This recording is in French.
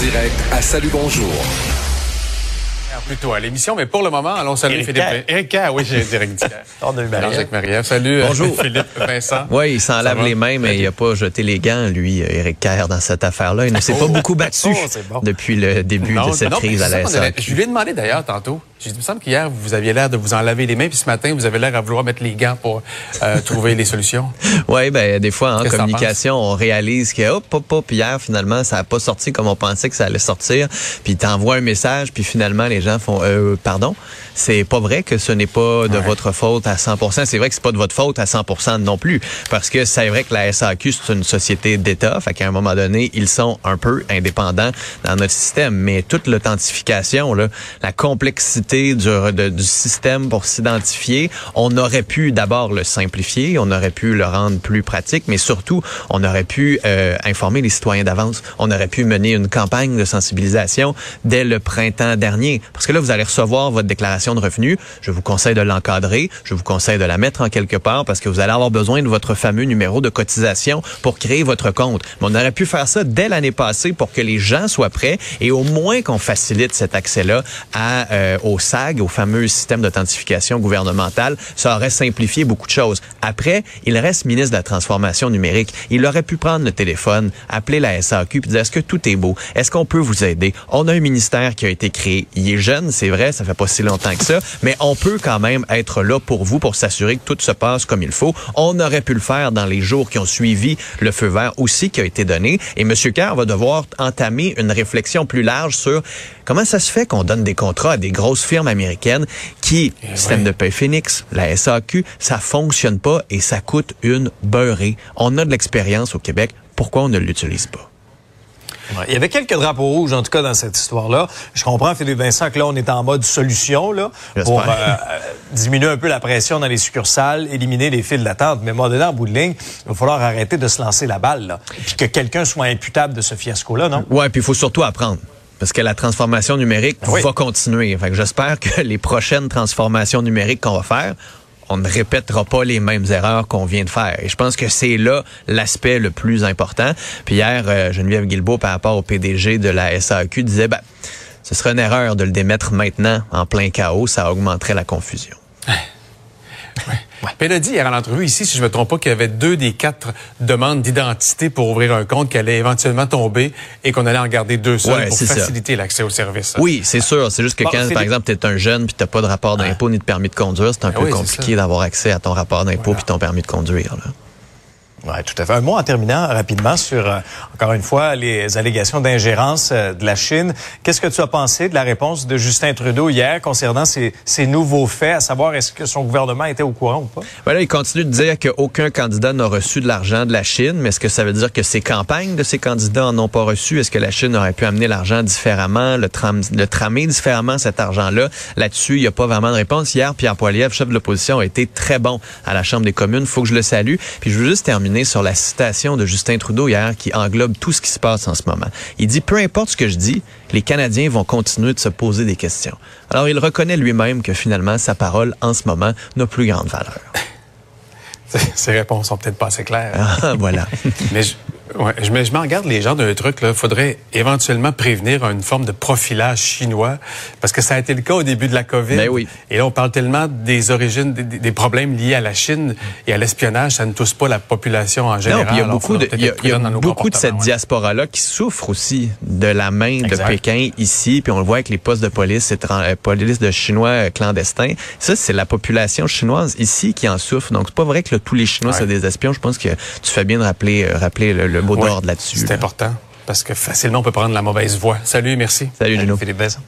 Direct à Salut Bonjour. Plutôt à l'émission, mais pour le moment, allons saluer Éric Philippe. Kerr, oui, j'ai direct On a eu Marie-Ève. Salut. euh, Bonjour. Philippe Vincent. Oui, il s'en lave va? les mains, mais il n'a pas jeté les gants, lui, Éric Kerr, dans cette affaire-là. Il ne s'est pas beaucoup battu Oh, bon. depuis le début de cette non, crise à la ça SAQ. Je lui ai demandé d'ailleurs tantôt. J'ai dit, il me semble qu'hier, vous aviez l'air de vous en laver les mains, puis ce matin, vous avez l'air à vouloir mettre les gants pour euh, trouver les solutions. Oui, ben des fois, en communication, on réalise que hop, hop, hop, hier, finalement, ça n'a pas sorti comme on pensait que ça allait sortir. Puis t'envoies un message, puis finalement, les gens font euh, pardon? C'est pas vrai que ce n'est pas de Ouais. votre faute à 100% C'est vrai que c'est pas de votre faute à 100% non plus. Parce que c'est vrai que la SAQ, c'est une société d'État. Fait qu'à un moment donné, ils sont un peu indépendants dans notre système. Mais toute l'authentification, là, la complexité du, de- du système pour s'identifier, on aurait pu d'abord le simplifier, on aurait pu le rendre plus pratique, mais surtout, on aurait pu euh, informer les citoyens d'avance. On aurait pu mener une campagne de sensibilisation dès le printemps dernier. Parce que là, vous allez recevoir votre déclaration de revenus. Je vous conseille de l'encadrer. Je vous conseille de la mettre en quelque part parce que vous allez avoir besoin de votre fameux numéro de cotisation pour créer votre compte. Mais on aurait pu faire ça dès l'année passée pour que les gens soient prêts et au moins qu'on facilite cet accès-là euh, au SAG, au fameux système d'authentification gouvernementale. Ça aurait simplifié beaucoup de choses. Après, il reste ministre de la Transformation numérique. Il aurait pu prendre le téléphone, appeler la SAQ puis dire est-ce que tout est beau? Est-ce qu'on peut vous aider? On a un ministère qui a été créé. Il est jeune, c'est vrai, ça fait pas si longtemps ça, mais on peut quand même être là pour vous pour s'assurer que tout se passe comme il faut. On aurait pu le faire dans les jours qui ont suivi le feu vert aussi qui a été donné. Et M. Kerr va devoir entamer une réflexion plus large sur comment ça se fait qu'on donne des contrats à des grosses firmes américaines qui, système oui. de paie Phoenix, la SAQ, ça fonctionne pas et ça coûte une beurrée. On a de l'expérience au Québec. Pourquoi on ne l'utilise pas? Ouais, Il y avait quelques drapeaux rouges, en tout cas, dans cette histoire-là. Je comprends, Philippe Vincent, que là, on est en mode solution, là, pour euh, euh, diminuer un peu la pression dans les succursales, éliminer les files d'attente. Mais moi, dedans, en bout de ligne, il va falloir arrêter de se lancer la balle, là. Puis que quelqu'un soit imputable de ce fiasco-là, non? Ouais, puis il faut surtout apprendre. Parce que la transformation numérique oui. va continuer. J'espère que les prochaines transformations numériques qu'on va faire, on ne répétera pas les mêmes erreurs qu'on vient de faire. Et je pense que c'est là l'aspect le plus important. Puis hier, euh, Geneviève Guilbeault, par rapport au PDG de la SAQ, disait, ben, ce serait une erreur de le démettre maintenant en plein chaos. Ça augmenterait la confusion. Puis elle a dit hier à l'entrevue ici, si je me trompe pas, qu'il y avait deux des quatre demandes d'identité pour ouvrir un compte qui allaient éventuellement tomber et qu'on allait en garder deux seuls Ouais, pour faciliter l'accès aux services. Oui, c'est sûr. C'est juste que Bon, quand, par exemple, tu es un jeune puis tu pas de rapport d'impôt ni de permis de conduire, c'est un Ben peu oui, compliqué d'avoir accès à ton rapport d'impôt puis ton permis de conduire. Là. Oui, tout à fait. Un mot en terminant rapidement sur, euh, encore une fois, les allégations d'ingérence euh, de la Chine. Qu'est-ce que tu as pensé de la réponse de Justin Trudeau hier concernant ces, ces nouveaux faits, à savoir est-ce que son gouvernement était au courant ou pas? Ben là, il continue de dire qu'aucun candidat n'a reçu de l'argent de la Chine, mais est-ce que ça veut dire que ces campagnes de ces candidats en ont pas reçu? Est-ce que la Chine aurait pu amener l'argent différemment, le, tram, le tramer différemment, cet argent-là? Là-dessus, il n'y a pas vraiment de réponse. Hier, Pierre Poilievre, chef de l'opposition, a été très bon à la Chambre des communes. faut que je le salue. Puis je veux juste terminer sur la citation de Justin Trudeau hier qui englobe tout ce qui se passe en ce moment. Il dit, peu importe ce que je dis, les Canadiens vont continuer de se poser des questions. Alors, il reconnaît lui-même que finalement, sa parole en ce moment n'a plus grande valeur. Ces réponses sont peut-être pas assez claires. Ah, voilà. Mais je, ouais, je, mais je m'en garde les gens d'un truc. Il faudrait éventuellement prévenir une forme de profilage chinois, parce que ça a été le cas au début de la COVID. Ben oui. Et là, on parle tellement des origines, des, des problèmes liés à la Chine et à l'espionnage, ça ne touche pas la population en général. Non, il y a Alors, beaucoup de, y a, y beaucoup de cette ouais. diaspora-là qui souffre aussi de la main Exact. de Pékin ici, puis on le voit avec les postes de police, étran- euh, police de Chinois euh, clandestins. Ça, c'est la population chinoise ici qui en souffre. Donc, c'est pas vrai que là, tous les Chinois, Ouais. c'est des espions. Je pense que tu fais bien de rappeler, euh, rappeler le, le mot Ouais, d'ordre là-dessus. C'est là. important, parce que facilement, on peut prendre la mauvaise voie. Salut, merci. Salut, Gino. Philippe Vincent.